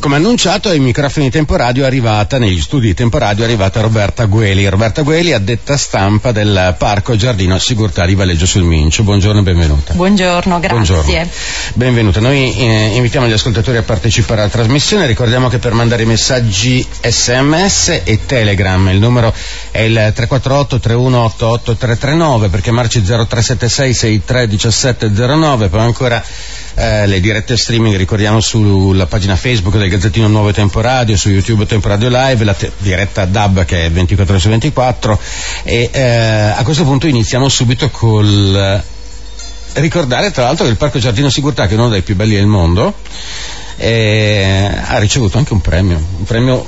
Come annunciato ai microfoni di Temporadio è arrivata, negli studi di Temporadio è arrivata Roberta Gueli. Roberta Gueli, addetta stampa del Parco Giardino Sigurtà di Valeggio sul Mincio. Buongiorno e benvenuta. Buongiorno, grazie. Buongiorno. Benvenuta. Noi eh, invitiamo gli ascoltatori a partecipare alla trasmissione. Ricordiamo che per mandare messaggi sms e telegram il numero è il 348 3188 339 per chiamarci 0376 63 17 09 poi ancora eh, le dirette streaming ricordiamo sulla pagina Facebook del Gazzettino Nuovo Tempo Radio, su YouTube Tempo Radio Live, la te- diretta DAB che è 24 ore su 24 e eh, a questo punto iniziamo subito col ricordare tra l'altro che il Parco Giardino Sigurtà che è uno dei più belli del mondo eh, ha ricevuto anche un premio, un premio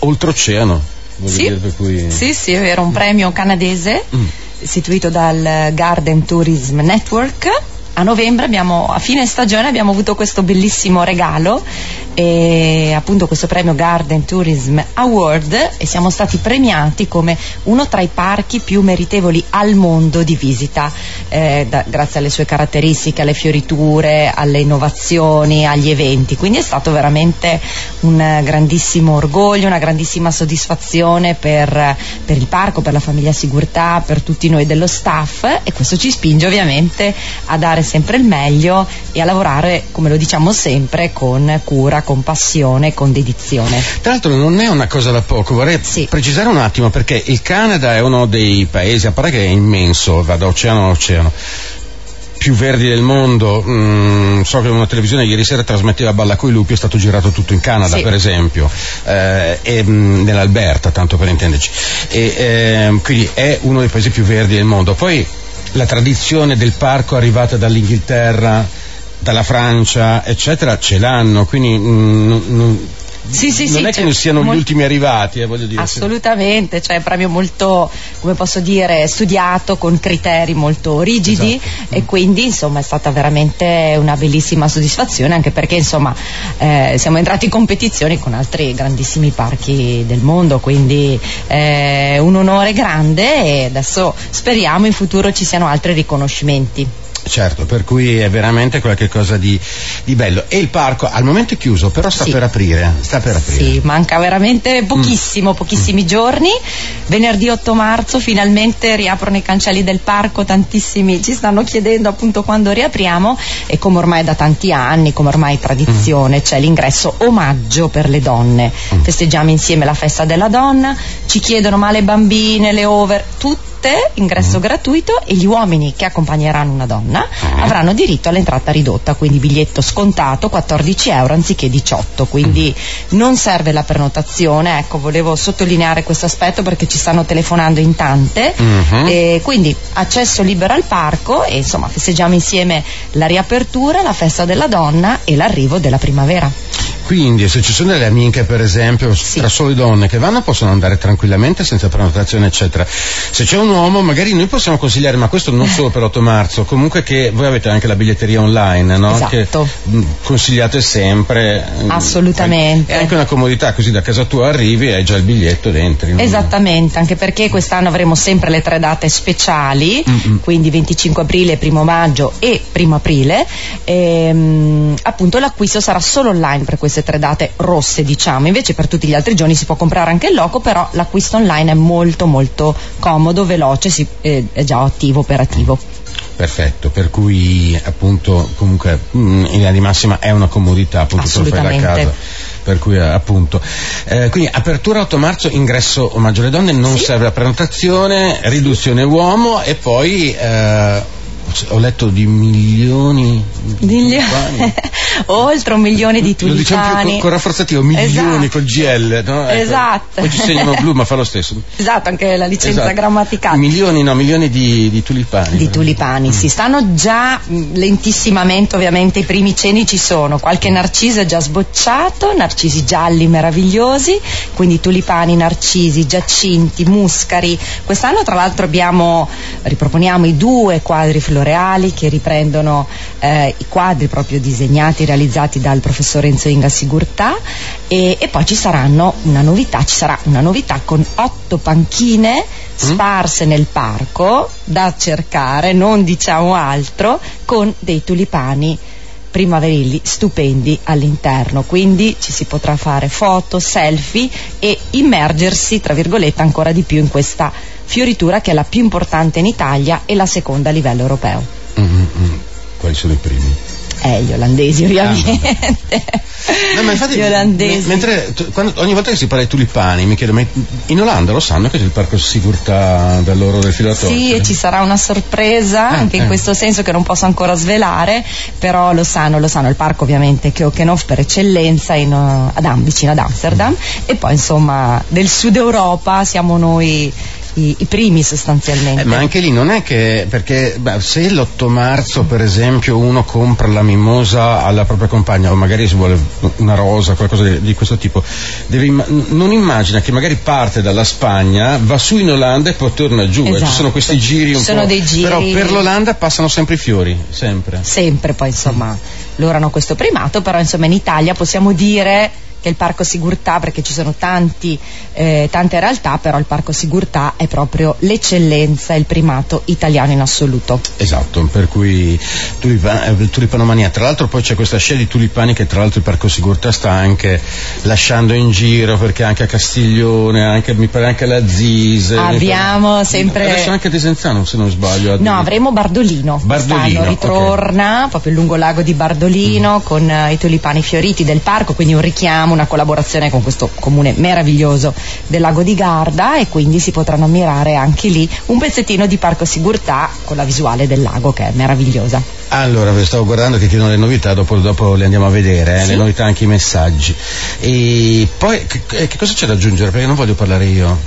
oltreoceano. Sì, cui... sì, sì, vero, un premio canadese mm. istituito dal Garden Tourism Network a novembre abbiamo, a fine stagione abbiamo avuto questo bellissimo regalo e appunto questo premio Garden Tourism Award e siamo stati premiati come uno tra i parchi più meritevoli al mondo di visita eh, da, grazie alle sue caratteristiche, alle fioriture, alle innovazioni, agli eventi. Quindi è stato veramente un grandissimo orgoglio, una grandissima soddisfazione per, per il parco, per la famiglia Sigurtà, per tutti noi dello staff e questo ci spinge ovviamente a dare sempre il meglio e a lavorare come lo diciamo sempre con cura con passione, con dedizione. Tra l'altro non è una cosa da poco, vorrei sì. precisare un attimo perché il Canada è uno dei paesi, a parte che è immenso, va da oceano a oceano, più verdi del mondo. Mm, so che una televisione ieri sera trasmetteva Balla coi lupi, è stato girato tutto in Canada, sì. per esempio, eh, e, mm, nell'Alberta, tanto per intenderci. E, eh, quindi è uno dei paesi più verdi del mondo. Poi la tradizione del parco arrivata dall'Inghilterra dalla Francia, eccetera, ce l'hanno, quindi mh, mm, mh, sì, sì, non sì, è che non siano molto... gli ultimi arrivati, eh, voglio dire. Assolutamente, cioè è proprio molto, come posso dire, studiato con criteri molto rigidi esatto. e quindi insomma è stata veramente una bellissima soddisfazione anche perché insomma eh, siamo entrati in competizione con altri grandissimi parchi del mondo, quindi è eh, un onore grande e adesso speriamo in futuro ci siano altri riconoscimenti. Certo, per cui è veramente qualcosa di, di, bello. E il parco al momento è chiuso, però sta sì. per aprire. Sta per aprire. Sì, manca veramente pochissimo, mm. pochissimi mm. giorni. Venerdì 8 marzo finalmente riaprono i cancelli del parco, tantissimi ci stanno chiedendo appunto quando riapriamo e come ormai da tanti anni, come ormai tradizione, mm. c'è l'ingresso omaggio per le donne. Mm. Festeggiamo insieme la festa della donna, ci chiedono ma le bambine, le over, tutte ingresso mm. gratuito e gli uomini che accompagneranno una donna mm. avranno diritto all'entrata ridotta, quindi biglietto scontato 14 euro anziché 18, quindi mm. non serve la prenotazione, ecco volevo sottolineare questo aspetto perché ci stanno telefonando in tante, mm-hmm. quindi accesso libero al parco e insomma festeggiamo insieme la riapertura, la festa della donna e l'arrivo della primavera. Quindi se ci sono delle amiche per esempio sì. tra sole donne che vanno possono andare tranquillamente senza prenotazione eccetera. Se c'è un uomo magari noi possiamo consigliare, ma questo non solo per 8 marzo, comunque che voi avete anche la biglietteria online, no? Esatto. Che mm, consigliate sempre. Mm, Assolutamente. È anche una comodità, così da casa tua arrivi e hai già il biglietto ed entri. Esattamente, anche perché quest'anno avremo sempre le tre date speciali, Mm-mm. quindi 25 aprile, 1 maggio e 1 aprile. E, ehm, appunto l'acquisto sarà solo online per queste tre date rosse diciamo, invece per tutti gli altri giorni si può comprare anche il loco, però l'acquisto online è molto molto comodo, veloce, si, eh, è già attivo, operativo. Perfetto, per cui appunto comunque mm, in linea di massima è una comodità, appunto te lo fai da casa per cui appunto eh, quindi apertura 8 marzo ingresso omaggio alle donne non sì. serve la prenotazione riduzione uomo e poi eh, ho letto di milioni di tulipani. oltre un milione di tulipani. Lo diciamo più con, rafforzativo, milioni esatto. col GL, no? Ecco. Esatto. Poi ci segnano blu, ma fa lo stesso. Esatto, anche la licenza esatto. grammaticale. Milioni, no, milioni di, di tulipani. Di tulipani, mm. sì. Stanno già mm, lentissimamente, ovviamente, i primi ceni ci sono. Qualche narciso è già sbocciato, narcisi gialli meravigliosi, quindi tulipani, narcisi, giacinti, muscari. Quest'anno, tra l'altro, abbiamo, riproponiamo i due quadri floreali che riprendono eh, i quadri proprio disegnati, realizzati dal professor Enzo Inga Sigurtà e, e, poi ci saranno una novità, ci sarà una novità con otto panchine sparse mm. nel parco da cercare, non diciamo altro, con dei tulipani primaverili stupendi all'interno, quindi ci si potrà fare foto, selfie e immergersi, tra virgolette, ancora di più in questa fioritura che è la più importante in Italia e la seconda a livello europeo. Mm-hmm. Quali sono i primi? Eh, gli olandesi ovviamente. Ah, no, infatti, gli olandesi. mentre, quando, ogni volta che si parla di tulipani mi chiedo, ma in Olanda lo sanno che c'è il parco sicurtà da loro del filatore? Sì, e ci sarà una sorpresa ah, anche eh. in questo senso che non posso ancora svelare, però lo sanno, lo sanno, il parco ovviamente che Okenhof per eccellenza in, uh, ad Am, vicino ad Amsterdam mm. e poi insomma del sud Europa siamo noi i, i primi sostanzialmente. Eh, ma anche lì non è che, perché beh, se l'8 marzo per esempio uno compra la mimosa alla propria compagna o magari si vuole una rosa, qualcosa di, di questo tipo, deve, non immagina che magari parte dalla Spagna, va su in Olanda e poi torna giù, esatto. eh, ci sono esatto. questi giri un sono po'. Dei giri... Però per l'Olanda passano sempre i fiori, sempre. Sempre poi insomma, loro hanno questo primato, però insomma in Italia possiamo dire che è il Parco Sigurtà, perché ci sono tanti, eh, tante realtà, però il Parco Sigurtà è proprio l'eccellenza, il primato italiano in assoluto. Esatto, per cui tulipa, eh, tulipanomania. Tra l'altro poi c'è questa scia di tulipani che tra l'altro il Parco Sigurtà sta anche lasciando in giro, perché anche a Castiglione, anche, mi pare anche alla Zise. Abbiamo sempre... Adesso anche a Desenzano, se non sbaglio. No, avremo Bardolino. Bardolino. ritorna okay. proprio lungo lago di Bardolino mm. con uh, i tulipani fioriti del parco, quindi un richiamo una collaborazione con questo comune meraviglioso del lago di Garda e quindi si potranno ammirare anche lì un pezzettino di Parco Sigurtà con la visuale del lago che è meravigliosa. Allora, stavo guardando che chiedono le novità, dopo, dopo le andiamo a vedere, eh, sì. le novità anche i messaggi. E poi che, che cosa c'è da aggiungere? Perché non voglio parlare io.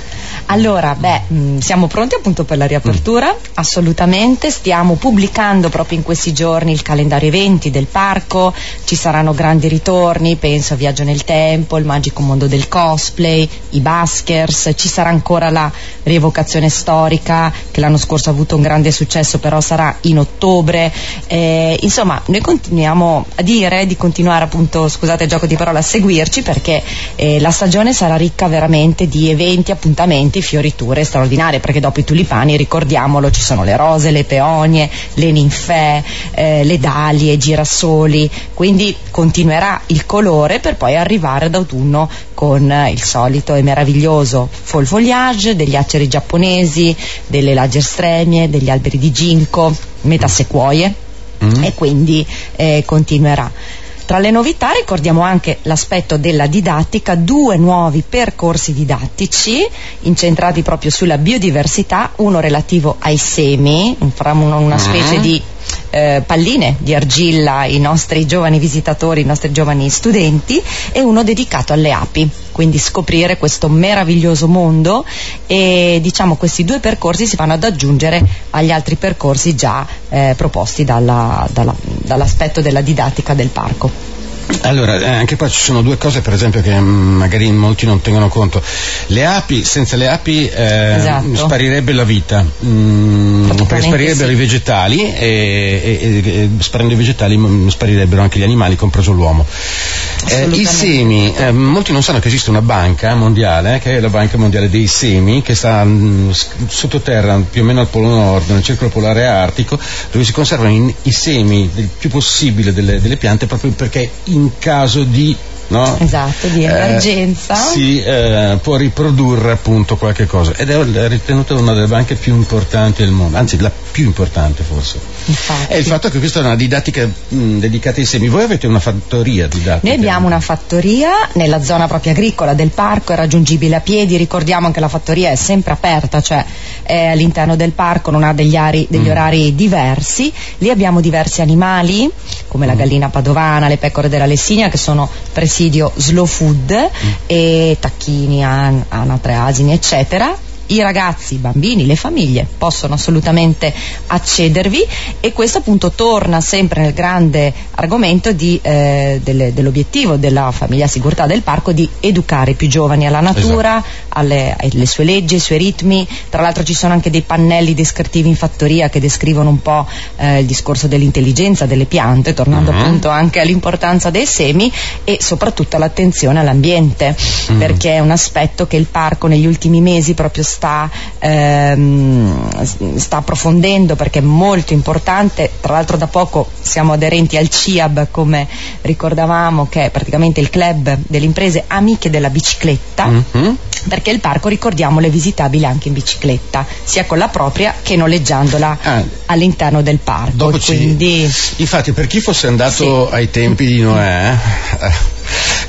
Allora, beh, mh, mm, siamo pronti appunto per la riapertura? Mm. Assolutamente, stiamo pubblicando proprio in questi giorni il calendario eventi del parco, ci saranno grandi ritorni, penso a Viaggio nel Tempo, il magico mondo del cosplay, i baskers, ci sarà ancora la rievocazione storica che l'anno scorso ha avuto un grande successo, però sarà in ottobre. Eh, insomma, noi continuiamo a dire di continuare appunto, scusate il gioco di parola, a seguirci perché eh, la stagione sarà ricca veramente di eventi, appuntamenti veramente fioriture straordinarie perché dopo i tulipani ricordiamolo ci sono le rose, le peonie, le ninfee, eh, le dalie, i girasoli, quindi continuerà il colore per poi arrivare ad autunno con il solito e meraviglioso fall foliage degli aceri giapponesi, delle lagerstremie, degli alberi di ginkgo, metasequoie mm. e quindi eh, continuerà. Tra le novità ricordiamo anche l'aspetto della didattica, due nuovi percorsi didattici incentrati proprio sulla biodiversità, uno relativo ai semi, una specie mm. di eh, palline di argilla ai nostri giovani visitatori, ai nostri giovani studenti e uno dedicato alle api, quindi scoprire questo meraviglioso mondo e diciamo questi due percorsi si vanno ad aggiungere agli altri percorsi già eh, proposti dalla, dalla, dall'aspetto della didattica del parco. Allora, eh, anche qua ci sono due cose per esempio che mh, mm, magari molti non tengono conto. Le api, senza le api eh, esatto. sparirebbe la vita, mm, perché sparirebbero sì. i vegetali e, e, e, sparendo i vegetali mh, mm, sparirebbero anche gli animali, compreso l'uomo. Eh, I semi, eh, molti non sanno che esiste una banca mondiale, che è la Banca Mondiale dei Semi, che sta mh, sottoterra più o meno al Polo Nord, nel circolo polare artico, dove si conservano in, i semi il più possibile delle, delle piante proprio perché in caso di No? Esatto, di emergenza. Eh, si eh, può riprodurre appunto qualche cosa ed è ritenuta una delle banche più importanti del mondo, anzi la più importante forse. Infatti. È il fatto che questa è una didattica mh, dedicata ai semi. Voi avete una fattoria didattica? Noi abbiamo una fattoria nella zona proprio agricola del parco, è raggiungibile a piedi, ricordiamo che la fattoria è sempre aperta, cioè è all'interno del parco, non ha degli, ari, degli mm. orari diversi. Lì abbiamo diversi animali, come mm. la gallina padovana, le pecore della Lessigna, che sono presidio slow food mm. e tacchini, an- anatre, asini, eccetera i ragazzi, i bambini, le famiglie possono assolutamente accedervi e questo appunto torna sempre nel grande argomento di, eh, delle, dell'obiettivo della famiglia sicurtà del parco di educare i più giovani alla natura, esatto. Alle, alle, sue leggi, ai suoi ritmi. Tra l'altro ci sono anche dei pannelli descrittivi in fattoria che descrivono un po' eh, il discorso dell'intelligenza delle piante, tornando uh-huh. appunto anche all'importanza dei semi e soprattutto all'attenzione all'ambiente, uh-huh. perché è un aspetto che il parco negli ultimi mesi proprio sta sta, ehm, sta approfondendo perché è molto importante, tra l'altro da poco siamo aderenti al CIAB come ricordavamo che è praticamente il club delle imprese amiche della bicicletta mm-hmm. Perché il parco ricordiamolo è visitabile anche in bicicletta sia con la propria che noleggiandola ah. all'interno del parco. Quindi... Infatti per chi fosse andato sì. ai tempi di Noè eh,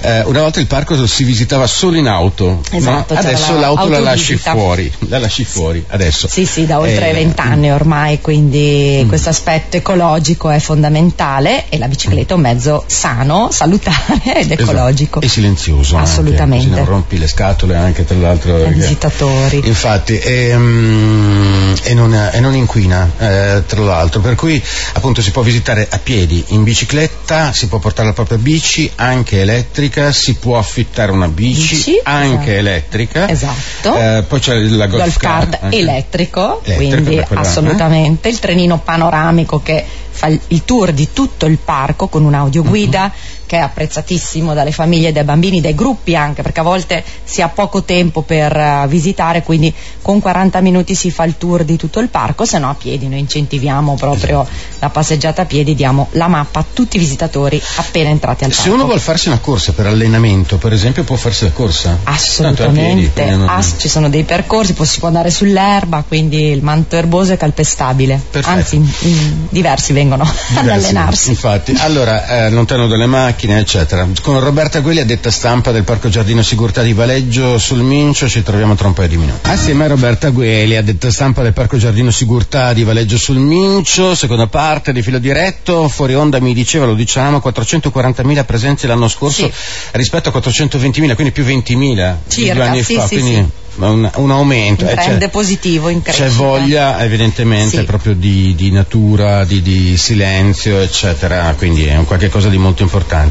eh, una volta il parco si visitava solo in auto, esatto, no? adesso la l'auto la lasci fuori, la lasci fuori adesso. Sì, sì, da oltre eh, vent'anni ormai, quindi mm. questo aspetto ecologico è fondamentale e la bicicletta è un mezzo sano, salutare ed esatto. ecologico. E silenzioso. Assolutamente. Anche, non rompi le scatole anche tra l'altro. Ai visitatori. Infatti, e, um, e, non, e non, inquina eh, tra l'altro, per cui appunto si può visitare a piedi, in bicicletta, si può portare la propria bici, anche elettrica, si può affittare una bici, bici anche esatto. elettrica. Esatto. Eh, poi c'è la golf, golf card, card elettrico, elettrico, quindi assolutamente. Eh? Il trenino panoramico che fa il tour di tutto il parco con un'audioguida. Uh-huh che è apprezzatissimo dalle famiglie, dai bambini, dai gruppi anche, perché a volte si ha poco tempo per uh, visitare, quindi con 40 minuti si fa il tour di tutto il parco, se no a piedi noi incentiviamo proprio la passeggiata a piedi, diamo la mappa a tutti i visitatori appena entrati al parco. Se uno vuole farsi una corsa per allenamento, per esempio, può farsi la corsa? Assolutamente, piedi, Ass- ci sono dei percorsi, si può andare sull'erba, quindi il manto erboso è calpestabile, Perfetto. anzi in, in diversi vengono diversi, ad allenarsi. Infatti, allora, eh, lontano dalle macchine, macchine, eccetera. Con Roberta Guelli, detta stampa del Parco Giardino Sigurtà di Valeggio sul Mincio, ci troviamo tra un paio di minuti. Assieme a Roberta Guelli, detta stampa del Parco Giardino Sigurtà di Valeggio sul Mincio, seconda parte di filo diretto, fuori onda mi diceva, lo diciamo, 440.000 presenze l'anno scorso sì. rispetto a 420.000, quindi più 20.000 Circa, due anni sì, fa. Sì, quindi un, un, aumento. Un trend eh, positivo in crescita. C'è voglia evidentemente proprio di, di natura, di, di, silenzio, eccetera, quindi è un qualche cosa di molto importante.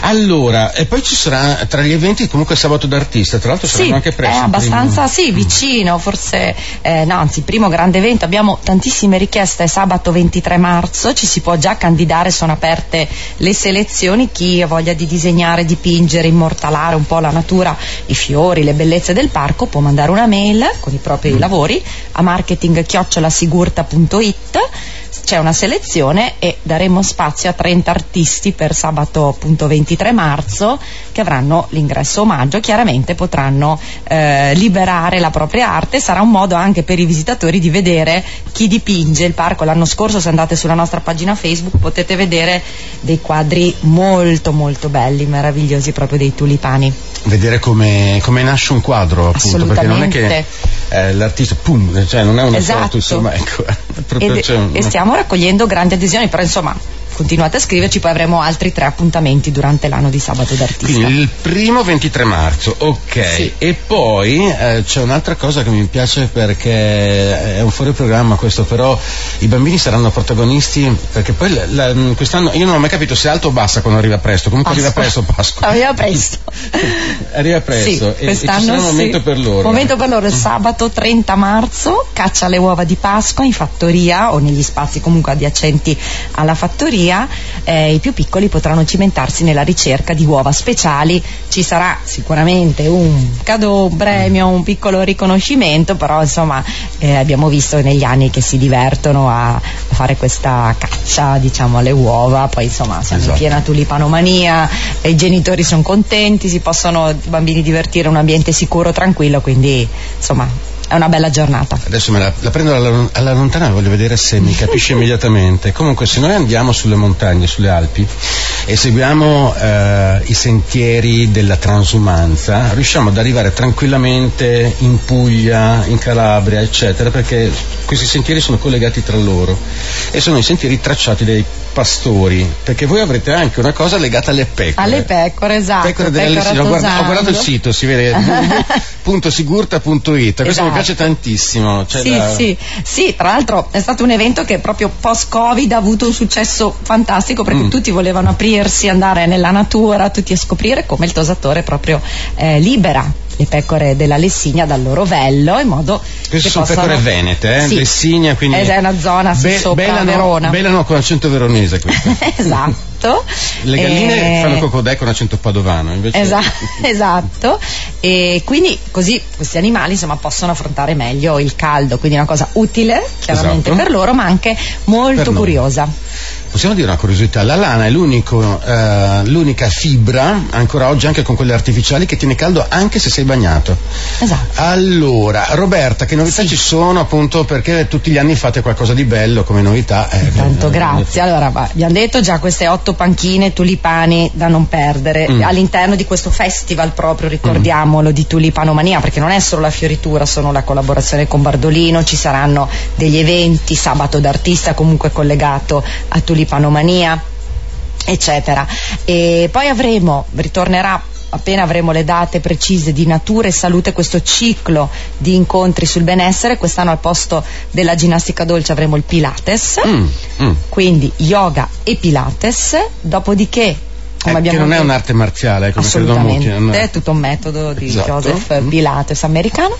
Allora, e poi ci sarà tra gli eventi comunque sabato d'artista, tra l'altro saranno anche presto. È abbastanza, primo. sì, vicino, forse, eh, no, anzi, primo grande evento, abbiamo tantissime richieste, sabato 23 marzo, ci si può già candidare, sono aperte le selezioni, chi ha voglia di disegnare, dipingere, immortalare un po' la natura, i fiori, le bellezze del parco, può mandare una mail con i propri mm. lavori a marketing-sigurta.it c'è una selezione e daremo spazio a 30 artisti per sabato appunto 23 marzo che avranno l'ingresso omaggio, chiaramente potranno eh, liberare la propria arte, sarà un modo anche per i visitatori di vedere chi dipinge il parco. L'anno scorso se andate sulla nostra pagina Facebook potete vedere dei quadri molto molto belli, meravigliosi proprio dei tulipani. Vedere come, come nasce un quadro appunto, perché non è che eh, l'artista pum, cioè non è una esatto. foto, insomma, ecco, e, e stiamo raccogliendo grandi adesioni, però insomma continuate a scriverci, poi avremo altri tre appuntamenti durante l'anno di sabato d'artista. Quindi il primo 23 marzo, ok. Sì. E poi eh, c'è un'altra cosa che mi piace perché è un fuori programma questo, però i bambini saranno protagonisti perché poi la, la, quest'anno io non ho mai capito se è alto o bassa quando arriva presto, comunque Pasqua. arriva presto Pasqua. Arriva presto. arriva presto sì, e, e ci sarà un momento per loro. Momento per loro, sabato 30 marzo, caccia alle uova di Pasqua in fattoria o negli spazi comunque adiacenti alla fattoria via eh, i più piccoli potranno cimentarsi nella ricerca di uova speciali. Ci sarà sicuramente un cadeau, un premio, un piccolo riconoscimento, però insomma eh, abbiamo visto negli anni che si divertono a, a fare questa caccia diciamo alle uova, poi insomma siamo esatto. in piena tulipanomania, i genitori sono contenti, si possono i bambini divertire in un ambiente sicuro, tranquillo, quindi insomma è una bella giornata. Adesso me la, la prendo alla, alla, lontana voglio vedere se mi capisce immediatamente. Comunque, se noi andiamo sulle montagne, sulle Alpi e seguiamo eh, i sentieri della transumanza, riusciamo ad arrivare tranquillamente in Puglia, in Calabria, eccetera, perché questi sentieri sono collegati tra loro e sono i sentieri tracciati dai pastori, perché voi avrete anche una cosa legata alle pecore. Alle pecore, esatto. Pecore delle ho, guardato, ho guardato il sito, si vede www.sigurta.it. Esatto piace tantissimo. Cioè sì, da... sì, sì, tra l'altro è stato un evento che proprio post-Covid ha avuto un successo fantastico perché mm. tutti volevano aprirsi, andare nella natura, tutti a scoprire come il tosatore proprio eh, libera le pecore della Lessigna dal loro vello in modo queste che sono possano... pecore venete eh? sì. Lessigna quindi è una zona be- sopra Belano, Verona Belano con accento veronese esatto le galline e... fanno cocodè con accento padovano invece... esatto, esatto e quindi così questi animali insomma possono affrontare meglio il caldo, quindi è una cosa utile chiaramente esatto. per loro ma anche molto curiosa possiamo dire una curiosità, la lana è eh, l'unica fibra, ancora oggi anche con quelle artificiali, che tiene caldo anche se sei bagnato. Esatto. Allora, Roberta, che novità sì. ci sono appunto perché tutti gli anni fate qualcosa di bello come novità? Eh, Tanto grazie. Allora, abbiamo detto già queste otto panchine tulipani da non perdere mm. all'interno di questo festival proprio, ricordiamolo, mm. di tulipanomania, perché non è solo la fioritura, sono la collaborazione con Bardolino, ci saranno degli eventi, sabato d'artista comunque collegato a Tulipano tulipanomania eccetera. E poi avremo ritornerà appena avremo le date precise di natura e salute questo ciclo di incontri sul benessere. Quest'anno al posto della ginnastica dolce avremo il pilates. Mm, mm. quindi yoga e pilates. Dopodiché come eh, che non è un'arte marziale, come credo molti. Non è tutto un metodo di esatto. Joseph. Pilates americano.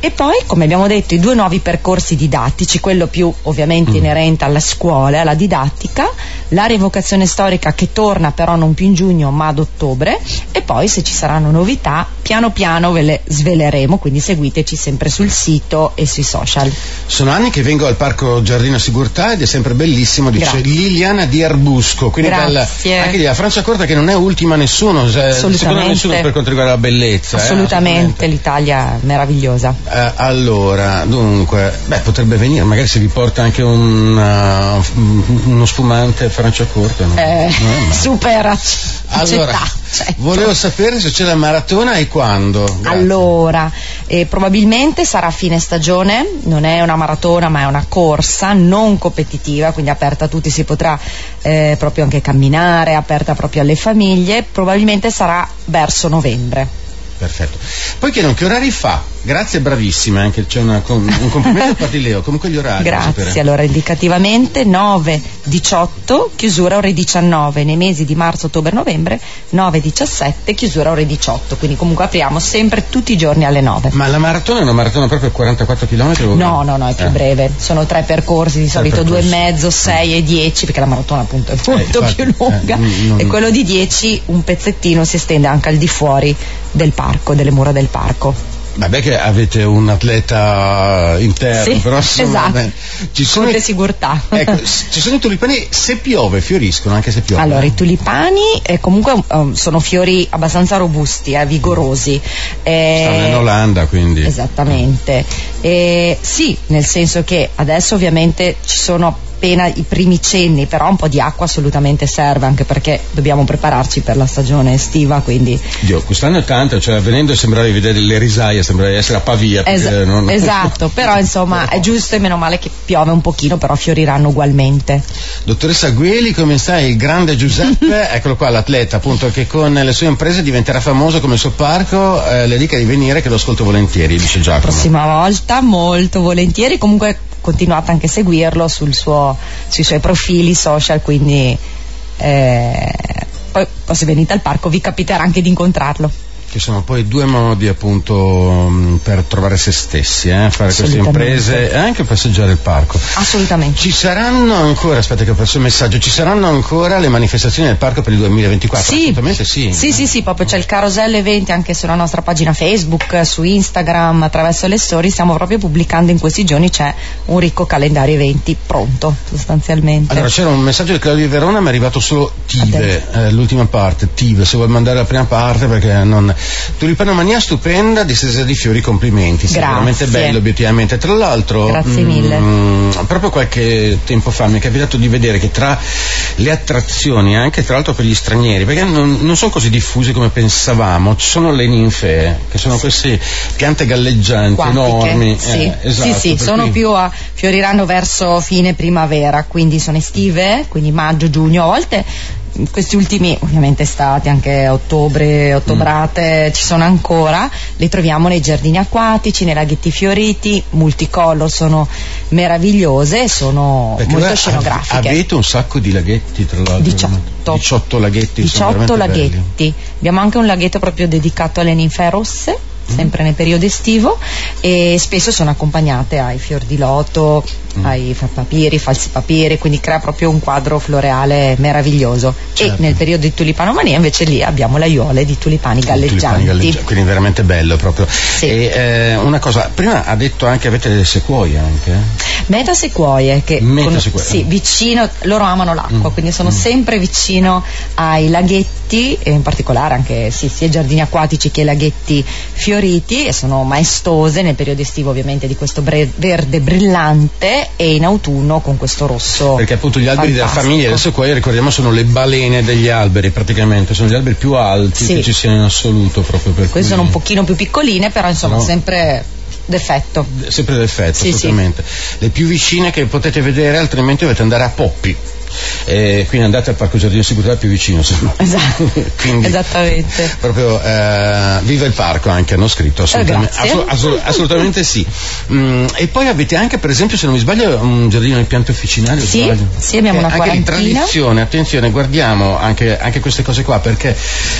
E poi, come abbiamo detto, i due nuovi percorsi didattici, quello più ovviamente mm. inerente alla scuola, alla didattica, la rievocazione storica che torna però non più in giugno ma ad ottobre poi se ci saranno novità piano piano ve le sveleremo, quindi seguiteci sempre sul sito e sui social. Sono anni che vengo al Parco Giardino Sigurtà ed è sempre bellissimo, dice Grazie. Liliana di Arbusco, quindi dalla, anche lì la Francia Corta che non è ultima nessuno, cioè, secondo nessuno per quanto riguarda la bellezza. Assolutamente, eh, assolutamente. l'Italia meravigliosa. Eh, allora, dunque, beh, potrebbe venire, magari se vi porta anche un, uh, uno spumante Francia Corta. No? Eh, super allora, certo. volevo sapere se c'è la maratona e quando. Grazie. Allora, eh, probabilmente sarà a fine stagione, non è una maratona ma è una corsa non competitiva, quindi aperta a tutti, si potrà eh, proprio anche camminare, aperta proprio alle famiglie, probabilmente sarà verso novembre. Perfetto. Poi chiedono che orari fa? Grazie, bravissima, anche c'è una, un complimento da parte di Leo. Comunque gli orari. Grazie, allora indicativamente 9-18, chiusura ore 19, nei mesi di marzo, ottobre, novembre 9-17, chiusura ore 18, quindi comunque apriamo sempre tutti i giorni alle 9. Ma la maratona è una maratona proprio 44 km? No, no, no, è più eh. breve, sono tre percorsi, di solito due e mezzo, 6 e 10, perché la maratona appunto è molto eh, più lunga eh, non... e quello di 10 un pezzettino si estende anche al di fuori del parco, delle mura del parco. Vabbè che avete un atleta interno, sì, però esatto. Vabbè, ci sono i, sicurtà. Ecco, ci sono i tulipani, se piove fioriscono anche se piove. Allora, i tulipani eh, comunque um, sono fiori abbastanza robusti, eh, vigorosi. Eh, Stanno in Olanda quindi. Esattamente. Eh, sì, nel senso che adesso ovviamente ci sono appena i primi cenni, però un po' di acqua assolutamente serve anche perché dobbiamo prepararci per la stagione estiva. Quindi... Dio, quest'anno è tanto, cioè venendo sembrava di vedere le risaie, sembrava di essere a Pavia. Es- non... Esatto, però insomma è giusto e meno male che piove un pochino, però fioriranno ugualmente. Dottoressa Gueli, come stai? Il grande Giuseppe, eccolo qua l'atleta appunto che con le sue imprese diventerà famoso come il suo parco, eh, le dica di venire che lo ascolto volentieri, dice Giacomo. La prossima volta molto volentieri, comunque continuate anche a seguirlo suo, sui suoi profili social, quindi eh, poi se venite al parco vi capiterà anche di incontrarlo ci sono poi due modi appunto mm, per trovare se stessi, eh? fare queste imprese e anche passeggiare il parco. Assolutamente. Ci saranno ancora, aspetta che ho perso il messaggio, ci saranno ancora le manifestazioni del parco per il 2024? Sì, Assolutamente sì. Sì, sì, sì, proprio c'è il carosello eventi anche sulla nostra pagina Facebook, su Instagram, attraverso le storie, stiamo proprio pubblicando in questi giorni, c'è un ricco calendario eventi pronto sostanzialmente. Allora c'era un messaggio di Claudio di Verona, mi è arrivato solo TIVE, eh, l'ultima parte, TIVE, se vuoi mandare la prima parte perché non Tulipanomania stupenda, distesa di fiori, complimenti. Grazie. veramente bello, obiettivamente. Tra l'altro, Grazie mm, mille. Mh, proprio qualche tempo fa mi è capitato di vedere che tra le attrazioni, anche tra l'altro per gli stranieri, perché non, non sono così diffuse come pensavamo, ci sono le ninfee, che sono queste piante galleggianti Quantiche, enormi. Sì, eh, esatto, sì, sì sono cui... più a, fioriranno verso fine primavera, quindi sono estive, quindi maggio, giugno, a volte questi ultimi ovviamente estati, anche ottobre, ottobrate, mm. ci sono ancora, li troviamo nei giardini acquatici, nei laghetti fioriti, multicolor, sono meravigliose sono Perché molto scenografiche. Avete un sacco di laghetti tra l'altro? 18. 18 laghetti. 18 laghetti. Abbiamo anche un laghetto proprio dedicato alle ninfe rosse sempre nel periodo estivo e spesso sono accompagnate ai fior di loto, mm. Ai papiri, falsi papiri, quindi crea proprio un quadro floreale meraviglioso. Certo. E nel periodo di tulipanomania invece lì abbiamo l'aiuole di tulipani galleggianti. Tulipani galleggianti quindi veramente bello proprio. Sì. E, eh, una cosa, prima ha detto anche avete delle sequoie anche? Metasequoie che Metasequoie. Con, sì, vicino, loro amano l'acqua, mm. quindi sono mm. sempre vicino ai laghetti, in particolare anche sì, sia giardini acquatici che laghetti fioriti e sono maestose nel periodo estivo ovviamente di questo bre- verde brillante e in autunno con questo rosso. Perché appunto gli alberi fantastico. della famiglia adesso qua ricordiamo sono le balene degli alberi praticamente, sono gli alberi più alti sì. che ci siano in assoluto proprio per Queste cui... sono un pochino più piccoline però insomma no. sempre d'effetto. Sempre d'effetto, sì, assolutamente. Sì. Le più vicine che potete vedere, altrimenti dovete andare a Poppi eh, quindi andate al Parco Giardino Sicurezza più vicino. Esatto. quindi, Esattamente. Proprio eh, viva il parco anche hanno scritto, assolutamente, eh, assolut- assolut- assolutamente sì. Mm, e poi avete anche per esempio, se non mi sbaglio, un giardino di piante officinali. Sì, sì abbiamo una anche di tradizione, attenzione, guardiamo anche, anche, queste cose qua perché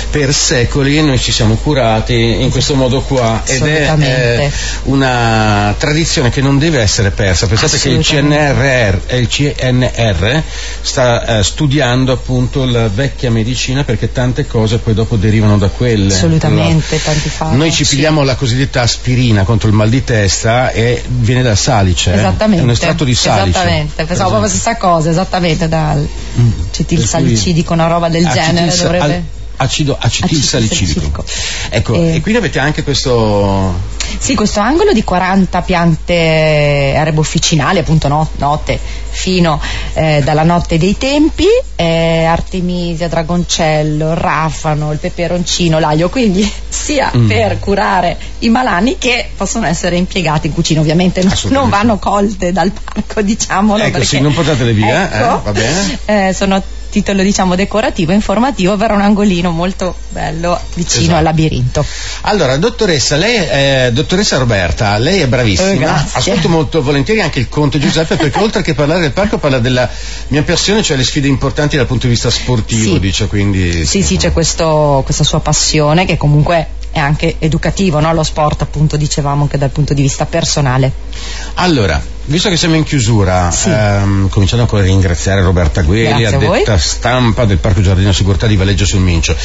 per secoli noi ci siamo curati in questo modo qua ed è eh, una tradizione che non deve essere persa. Pensate che il CNR, il CNR sta eh, studiando appunto la vecchia medicina perché tante cose poi dopo derivano da quelle. Assolutamente, allora, tanti farmaci. Noi ci pigliamo la cosiddetta aspirina contro il mal di testa e viene dal salice. Eh? Esattamente. È un estratto di salice. Esattamente, pensavo proprio la stessa cosa, esattamente dal mm. cetilsalicidico, una roba del genere dovrebbe... Al acido acetilsalicilico. Ecco, e... e quindi avete anche questo sì, questo angolo di 40 piante erbe officinali, appunto no, note fino eh, dalla notte dei tempi, eh, artemisia, dragoncello, rafano, il peperoncino, l'aglio, quindi sia mm. per curare i malani che possono essere impiegati in cucina, ovviamente non, non vanno colte dal parco, diciamolo. Ecco, perché, sì, non portatele via, eh, ecco, eh, va bene. Eh, sono titolo diciamo decorativo e informativo per un angolino molto bello vicino esatto. al labirinto. Allora, dottoressa, lei è, dottoressa Roberta, lei è bravissima. Eh, Ascolto molto volentieri anche il conte Giuseppe perché oltre che parlare del parco parla della mia passione, cioè le sfide importanti dal punto di vista sportivo, sì. dice quindi. Sì, sì, sì c'è questo, questa sua passione che comunque è anche educativo, no? lo sport appunto dicevamo anche dal punto di vista personale. Allora, visto che siamo in chiusura, sì. ehm, cominciando a ringraziare Roberta Gueli, addetta stampa del Parco Giardino Sicurtà di Valeggio sul Mincio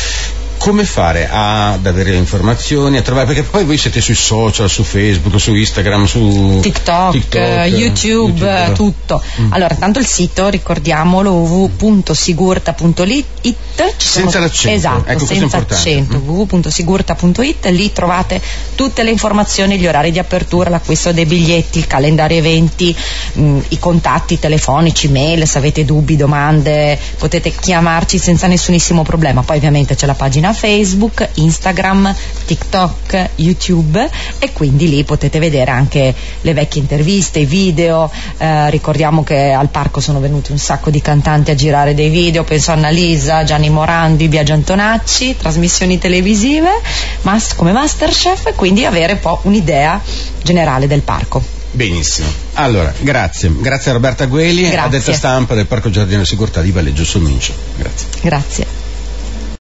come fare ad avere informazioni, a trovare, perché poi voi siete sui social, su Facebook, su Instagram, su TikTok, TikTok YouTube, YouTube, tutto. Mm. Allora, tanto il sito, ricordiamolo, www.sigurta.it senza l'accento, esatto, ecco, senza accento, mm. www.sigurta.it, lì trovate tutte le informazioni, gli orari di apertura, l'acquisto dei biglietti, il calendario eventi, mh, mm, i contatti telefonici, mail, se avete dubbi, domande, potete chiamarci senza nessunissimo problema. Poi ovviamente c'è la pagina Facebook, Instagram, TikTok, YouTube e quindi lì potete vedere anche le vecchie interviste, i video. Eh, ricordiamo che al parco sono venuti un sacco di cantanti a girare dei video, penso a Annalisa, Gianni Morandi, Biagio Antonacci, trasmissioni televisive mas- come Masterchef e quindi avere un po' un'idea generale del parco. Benissimo. Allora, grazie. Grazie a Roberta Gueli, grazie. addetta stampa del Parco Giardino di Sicurtà di Valleggio sul Mincio. Grazie. Grazie.